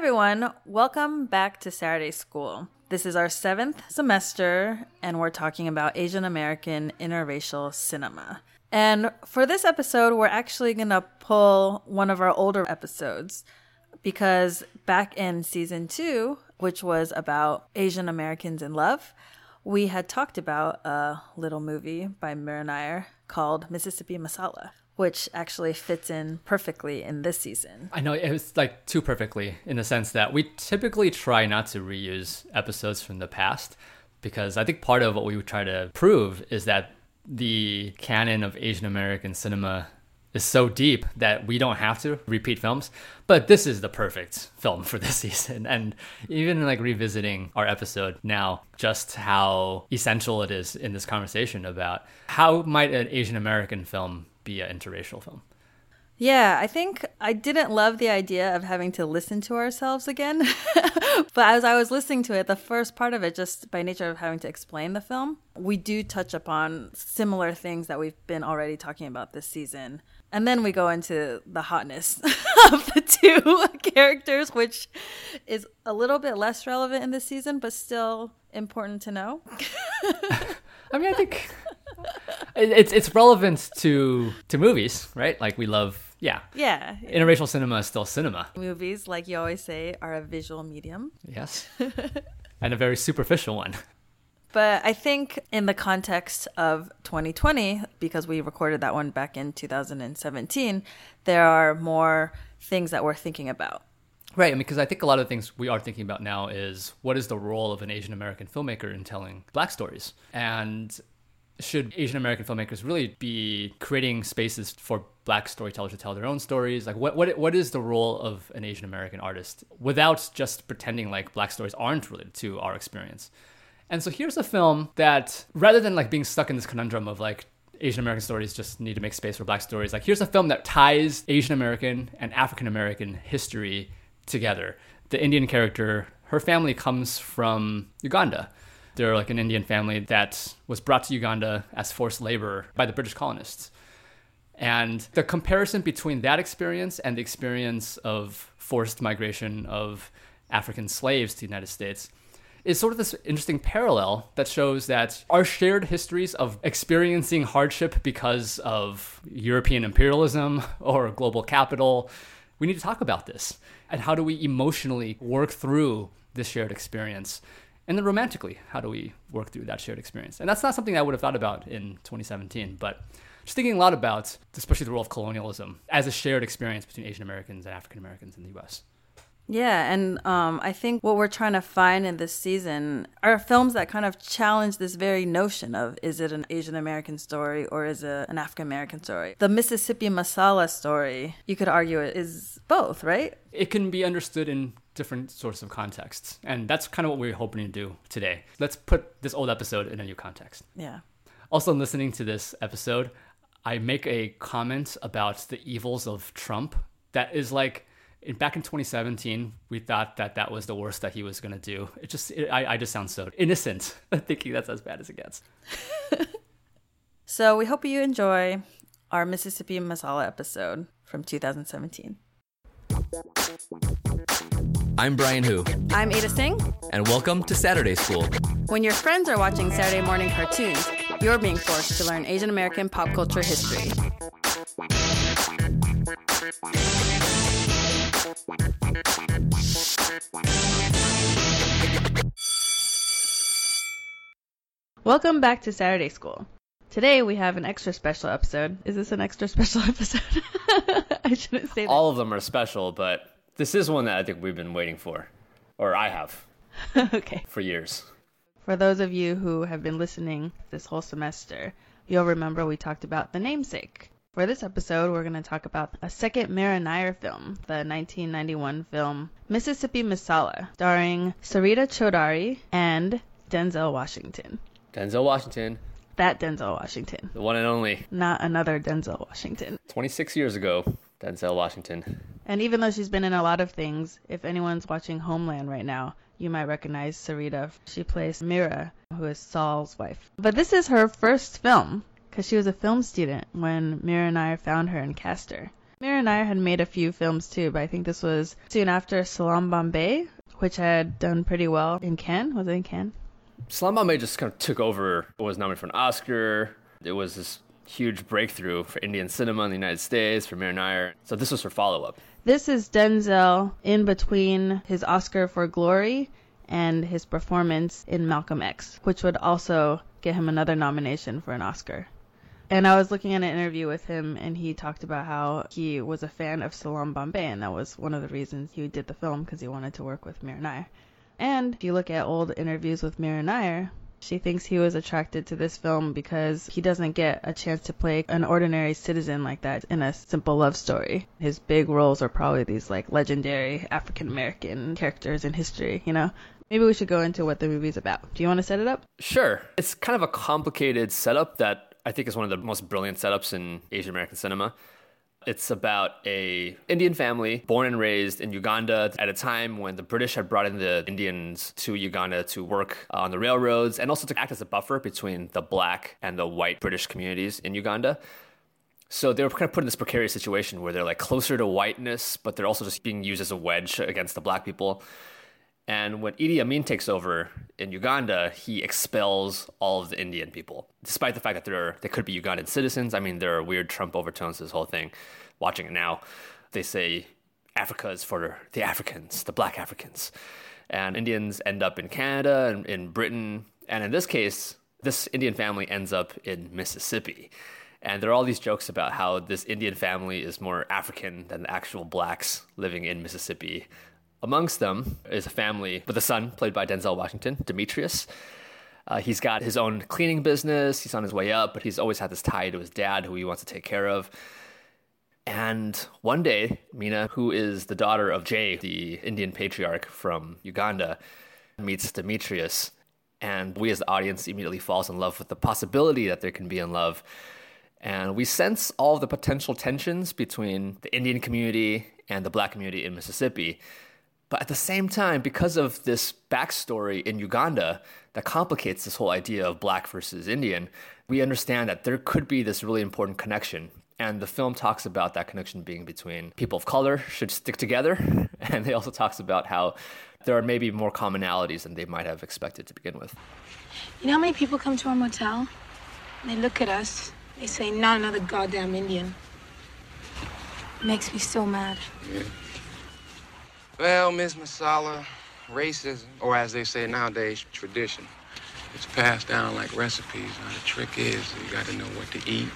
everyone. Welcome back to Saturday School. This is our seventh semester, and we're talking about Asian American interracial cinema. And for this episode, we're actually going to pull one of our older episodes because back in season two, which was about Asian Americans in love, we had talked about a little movie by Mira Nair called Mississippi Masala which actually fits in perfectly in this season. I know it was like too perfectly in the sense that we typically try not to reuse episodes from the past because I think part of what we would try to prove is that the canon of Asian American cinema is so deep that we don't have to repeat films. But this is the perfect film for this season. And even like revisiting our episode now, just how essential it is in this conversation about how might an Asian American film be an interracial film. Yeah, I think I didn't love the idea of having to listen to ourselves again. but as I was listening to it, the first part of it, just by nature of having to explain the film, we do touch upon similar things that we've been already talking about this season. And then we go into the hotness of the two characters, which is a little bit less relevant in this season, but still important to know. I mean, I think it's it's relevant to to movies, right? Like we love, yeah, yeah. Interracial cinema is still cinema. Movies, like you always say, are a visual medium. Yes, and a very superficial one. But I think in the context of 2020, because we recorded that one back in 2017, there are more things that we're thinking about. Right, because I think a lot of the things we are thinking about now is what is the role of an Asian American filmmaker in telling black stories? And should Asian American filmmakers really be creating spaces for black storytellers to tell their own stories? Like, what, what, what is the role of an Asian American artist without just pretending like black stories aren't related to our experience? And so here's a film that, rather than like being stuck in this conundrum of like, Asian American stories just need to make space for black stories. Like, here's a film that ties Asian American and African American history together. The Indian character, her family comes from Uganda they're like an Indian family that was brought to Uganda as forced labor by the British colonists. And the comparison between that experience and the experience of forced migration of African slaves to the United States is sort of this interesting parallel that shows that our shared histories of experiencing hardship because of European imperialism or global capital, we need to talk about this. And how do we emotionally work through this shared experience? And then romantically, how do we work through that shared experience? And that's not something I would have thought about in 2017, but just thinking a lot about, especially the role of colonialism as a shared experience between Asian Americans and African Americans in the US. Yeah, and um, I think what we're trying to find in this season are films that kind of challenge this very notion of is it an Asian American story or is it an African American story? The Mississippi Masala story, you could argue it is both, right? It can be understood in different sorts of contexts. And that's kind of what we're hoping to do today. Let's put this old episode in a new context. Yeah. Also, listening to this episode, I make a comment about the evils of Trump that is like, in, back in 2017, we thought that that was the worst that he was going to do. It just, it, I, I just sound so innocent thinking that's as bad as it gets. so we hope you enjoy our Mississippi Masala episode from 2017. I'm Brian Hu. I'm Ada Tseng. And welcome to Saturday School. When your friends are watching Saturday morning cartoons, you're being forced to learn Asian American pop culture history. Welcome back to Saturday School. Today we have an extra special episode. Is this an extra special episode? I shouldn't say that. All of them are special, but this is one that I think we've been waiting for, or I have. okay. For years. For those of you who have been listening this whole semester, you'll remember we talked about The Namesake. For this episode, we're going to talk about a second Mira Nair film, the 1991 film Mississippi Masala, starring Sarita Choudhury and Denzel Washington. Denzel Washington. That Denzel Washington. The one and only. Not another Denzel Washington. 26 years ago, Denzel Washington. And even though she's been in a lot of things, if anyone's watching Homeland right now, you might recognize Sarita. She plays Mira, who is Saul's wife. But this is her first film, because she was a film student when Mira Nair found her and cast her. Mira Mira Nair had made a few films too, but I think this was soon after Salaam Bombay, which had done pretty well in Cannes. Was it in Cannes? Salaam Bombay just kind of took over. It was nominated for an Oscar. It was this huge breakthrough for Indian cinema in the United States for Mira Nair. So this was her follow-up. This is Denzel in between his Oscar for Glory and his performance in Malcolm X, which would also get him another nomination for an Oscar. And I was looking at an interview with him, and he talked about how he was a fan of Salaam Bombay, and that was one of the reasons he did the film because he wanted to work with Mira Nair. And if you look at old interviews with Mira Nair, she thinks he was attracted to this film because he doesn't get a chance to play an ordinary citizen like that in a simple love story. His big roles are probably these like legendary African American characters in history, you know? Maybe we should go into what the movie's about. Do you want to set it up? Sure. It's kind of a complicated setup that I think is one of the most brilliant setups in Asian American cinema. It's about a Indian family born and raised in Uganda at a time when the British had brought in the Indians to Uganda to work uh, on the railroads and also to act as a buffer between the black and the white British communities in Uganda. So they were kind of put in this precarious situation where they're like closer to whiteness, but they're also just being used as a wedge against the black people. And when Idi Amin takes over in Uganda, he expels all of the Indian people, despite the fact that there are, they could be Ugandan citizens. I mean, there are weird Trump overtones to this whole thing. Watching it now, they say Africa is for the Africans, the black Africans. And Indians end up in Canada and in Britain. And in this case, this Indian family ends up in Mississippi. And there are all these jokes about how this Indian family is more African than the actual blacks living in Mississippi Amongst them is a family with a son played by Denzel Washington, Demetrius. Uh, he's got his own cleaning business. He's on his way up, but he's always had this tie to his dad, who he wants to take care of. And one day, Mina, who is the daughter of Jay, the Indian patriarch from Uganda, meets Demetrius. And we, as the audience, immediately falls in love with the possibility that there can be in love. And we sense all the potential tensions between the Indian community and the black community in Mississippi. But at the same time, because of this backstory in Uganda that complicates this whole idea of black versus Indian, we understand that there could be this really important connection. And the film talks about that connection being between people of color should stick together. And it also talks about how there are maybe more commonalities than they might have expected to begin with. You know how many people come to our motel? They look at us, they say, not another goddamn Indian. It makes me so mad. Yeah. Well, Miss Masala, racism, or as they say nowadays, tradition, it's passed down like recipes. Now, the trick is you got to know what to eat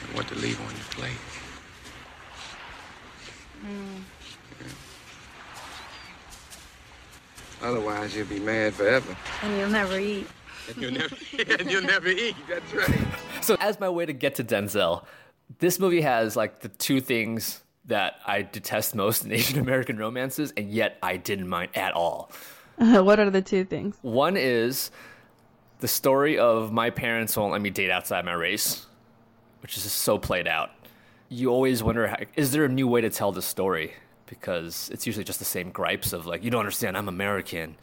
and what to leave on your plate. Mm. Yeah. Otherwise, you'll be mad forever. And you'll never eat. And you'll never, and you'll never eat. That's right. So, as my way to get to Denzel, this movie has like the two things that I detest most in Asian American romances, and yet I didn't mind at all. what are the two things? One is the story of my parents won't let me date outside my race, which is just so played out. You always wonder, how, is there a new way to tell the story? Because it's usually just the same gripes of like, you don't understand, I'm American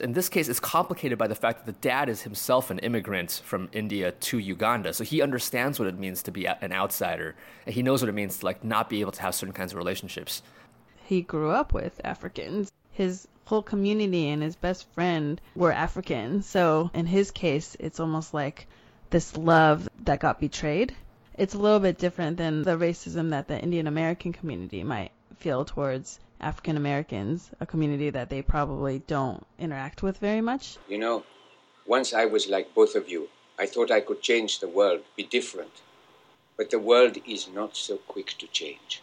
in this case, it's complicated by the fact that the dad is himself an immigrant from India to Uganda, so he understands what it means to be an outsider, and he knows what it means to like not be able to have certain kinds of relationships. He grew up with Africans. His whole community and his best friend were African, so in his case, it's almost like this love that got betrayed. It's a little bit different than the racism that the Indian American community might feel towards African Americans, a community that they probably don't interact with very much. You know, once I was like both of you. I thought I could change the world, be different. But the world is not so quick to change.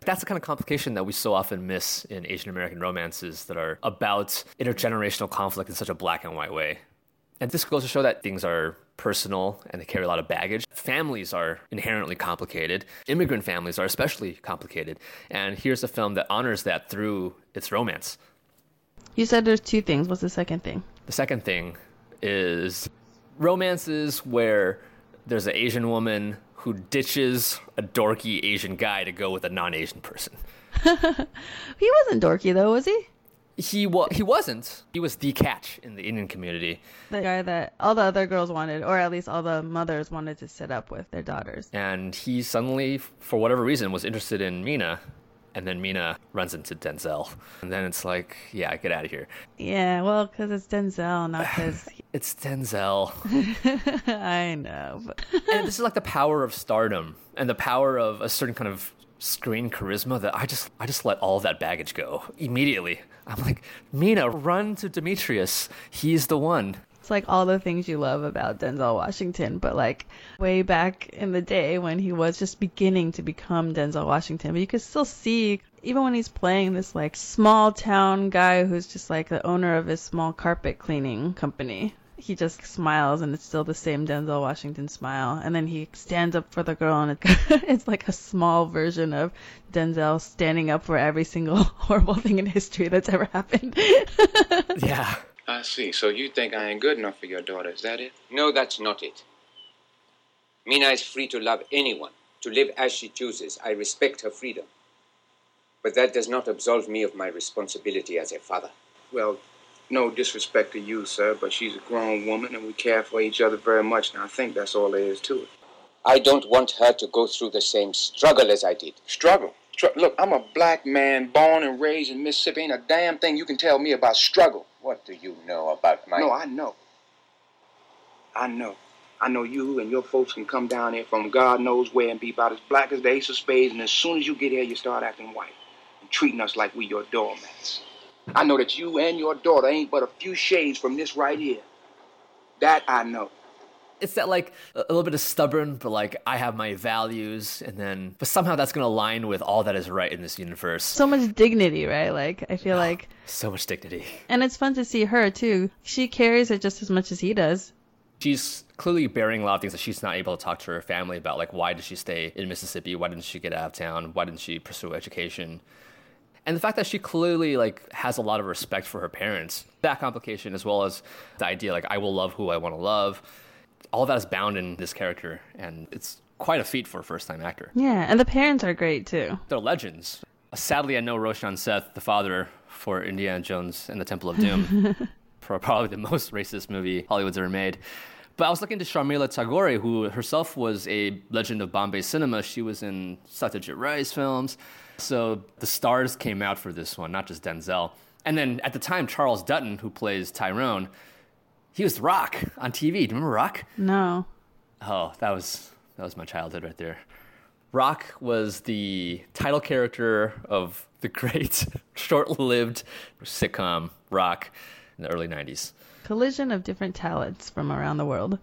That's the kind of complication that we so often miss in Asian American romances that are about intergenerational conflict in such a black and white way. And this goes to show that things are personal and they carry a lot of baggage. Families are inherently complicated. Immigrant families are especially complicated. And here's a film that honors that through its romance. You said there's two things. What's the second thing? The second thing is romances where there's an Asian woman who ditches a dorky Asian guy to go with a non Asian person. he wasn't dorky though, was he? He was. he wasn't. He was the catch in the Indian community. The guy that all the other girls wanted, or at least all the mothers wanted to sit up with their daughters. And he suddenly, for whatever reason, was interested in Mina. And then Mina runs into Denzel. And then it's like, yeah, get out of here. Yeah, well, because it's Denzel, not because It's Denzel. I know. But and this is like the power of stardom and the power of a certain kind of screen charisma that I just I just let all that baggage go immediately. I'm like, Mina, run to Demetrius. He's the one. it's like all the things you love about Denzel Washington, but like way back in the day when he was just beginning to become Denzel Washington. But you could still see, even when he's playing this like small town guy who's just like the owner of his small carpet cleaning company. He just smiles and it's still the same Denzel Washington smile. And then he stands up for the girl and it's like a small version of Denzel standing up for every single horrible thing in history that's ever happened. Yeah. I see. So you think I ain't good enough for your daughter, is that it? No, that's not it. Mina is free to love anyone, to live as she chooses. I respect her freedom. But that does not absolve me of my responsibility as a father. Well, no disrespect to you, sir, but she's a grown woman and we care for each other very much, and I think that's all there is to it. I don't want her to go through the same struggle as I did. Struggle. Str- Look, I'm a black man born and raised in Mississippi. Ain't a damn thing you can tell me about struggle. What do you know about my. No, I know. I know. I know you and your folks can come down here from God knows where and be about as black as the ace of spades, and as soon as you get here, you start acting white and treating us like we your doormats. I know that you and your daughter ain't but a few shades from this right here. That I know. It's that like a a little bit of stubborn, but like I have my values, and then but somehow that's gonna align with all that is right in this universe. so much dignity, right? Like I feel ah, like So much dignity. and it's fun to see her too. She carries it just as much as he does. She's clearly bearing a lot of things that she's not able to talk to her family about. Like, why did she stay in Mississippi? Why didn't she get out of town? Why didn't she pursue education? And the fact that she clearly like has a lot of respect for her parents, that complication as well as the idea like I will love who I want to love, all that is bound in this character, and it's quite a feat for a first-time actor. Yeah, and the parents are great too. They're legends. Sadly, I know Roshan Seth, the father for Indiana Jones and the Temple of Doom, for probably the most racist movie Hollywood's ever made. But I was looking to Sharmila Tagore, who herself was a legend of Bombay cinema. She was in Satyajit Ray's films. So the stars came out for this one, not just Denzel. And then at the time, Charles Dutton, who plays Tyrone, he was Roc on TV. Do you remember Roc? No. Oh, that was that was my childhood right there. Roc was the title character of the great short-lived sitcom Roc in the early 90s. Collision of different talents from around the world.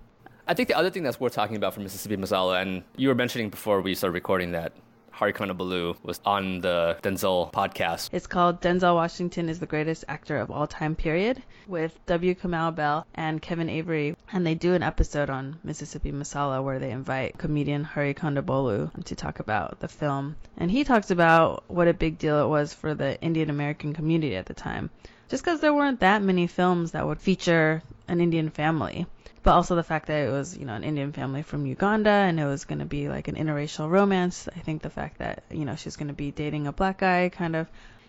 I think the other thing that's worth talking about for Mississippi Masala, and you were mentioning before we started recording that Hari Kondabolu was on the Denzel podcast. It's called Denzel Washington is the greatest actor of all time, period, with W. Kamau Bell and Kevin Avery. And they do an episode on Mississippi Masala where they invite comedian Hari Kondabolu to talk about the film. And he talks about what a big deal it was for the Indian American community at the time. Just because there weren't that many films that would feature an Indian family. But also the fact that it was, you know, an Indian family from Uganda and it was going to be like an interracial romance. I think the fact that, you know, she's going to be dating a black guy kind of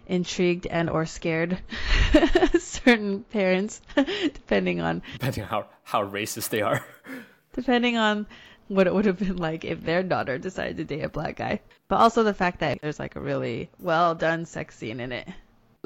intrigued and or scared certain parents depending on Depending on how, how racist they are. depending on what it would have been like if their daughter decided to date a black guy. But also the fact that there's like a really well done sex scene in it.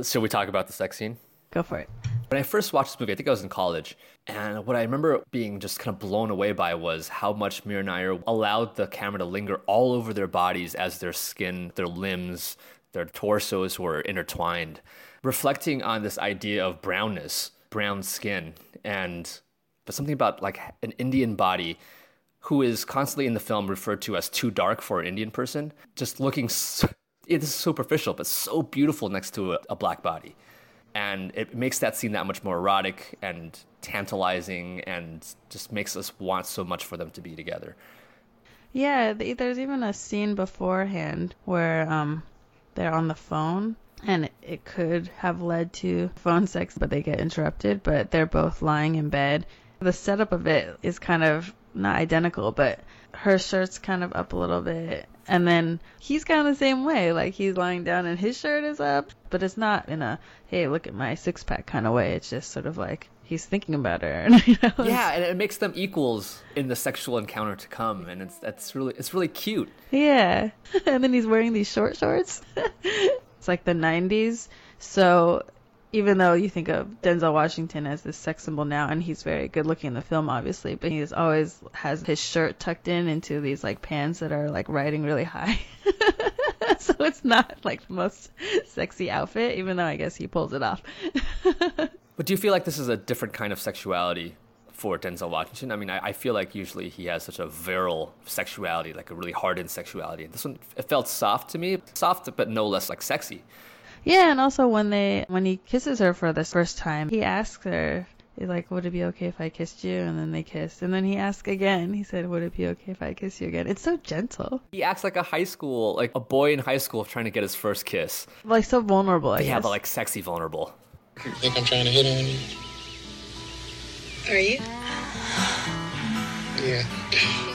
Should we talk about the sex scene? Go for it. When I first watched this movie, I think I was in college, and what I remember being just kind of blown away by was how much Mira Nair allowed the camera to linger all over their bodies as their skin, their limbs, their torsos were intertwined, reflecting on this idea of brownness, brown skin, and but something about like an Indian body who is constantly in the film referred to as too dark for an Indian person, just looking. So, it is superficial, but so beautiful next to a, a black body. And it makes that scene that much more erotic and tantalizing and just makes us want so much for them to be together. Yeah, there's even a scene beforehand where um they're on the phone and it, it could have led to phone sex, but they get interrupted, but they're both lying in bed. The setup of it is kind of not identical, but her shirt's kind of up a little bit And then he's kind of the same way. Like he's lying down and his shirt is up, but it's not in a hey, look at my six pack kind of way. It's just sort of like he's thinking about her. you know? Yeah, and it makes them equals in the sexual encounter to come, and it's that's really it's really cute. Yeah. And then he's wearing these short shorts. it's like the 90s. So even though you think of Denzel Washington as this sex symbol now, and he's very good looking in the film, obviously, but he's always has his shirt tucked in into these like pants that are like riding really high. so it's not like the most sexy outfit, even though I guess he pulls it off. But do you feel like this is a different kind of sexuality for Denzel Washington? I mean, I, I feel like usually he has such a virile sexuality, like a really hardened sexuality. This one, it felt soft to me, soft but no less like sexy. Yeah, and also when they when he kisses her for the first time, he asks her, he's like, "Would it be okay if I kissed you?" And then they kiss, and then he asks again. He said, "Would it be okay if I kiss you again?" It's so gentle, He acts like a high school, like a boy in high school trying to get his first kiss. like so vulnerable. I yeah, guess. but like sexy vulnerable. You think I'm trying to hit on you? Are you? Yeah.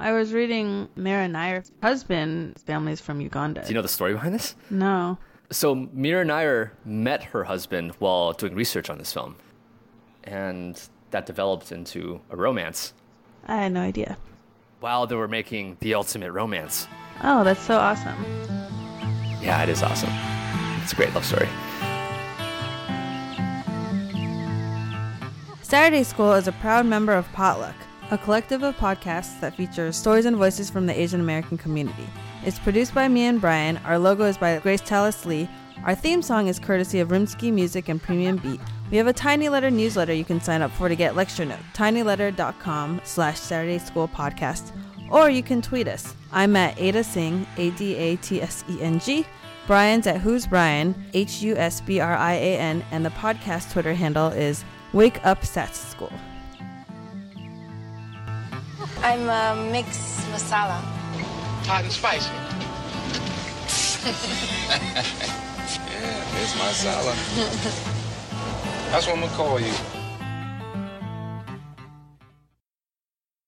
I was reading Mira Nair's husband's family's from Uganda. Do you know the story behind this? no. So Mira Nair met her husband while doing research on this film, and that developed into a romance I had no idea. while they were making the ultimate romance. Oh, that's so awesome. Yeah, it is awesome. It's a great love story. Saturday School is a proud member of Potluck, a collective of podcasts that features stories and voices from the Asian American community. It's produced by me and Brian. Our logo is by Grace Tallis Lee. Our theme song is courtesy of Rimsky Music and Premium Beat. We have a Tiny Letter newsletter you can sign up for to get lecture notes. tinyletter.com slash Saturday School Podcast. Or you can tweet us. I'm at Ada Tseng, A-D-A-T-S-E-N-G. Brian's at Who's Brian, H-U-S-B-R-I-A-N, and the podcast Twitter handle is Wake Up Sats School. I'm a mixed masala. Hot and spicy. Yeah, it's my salad. That's what I'm gonna call you.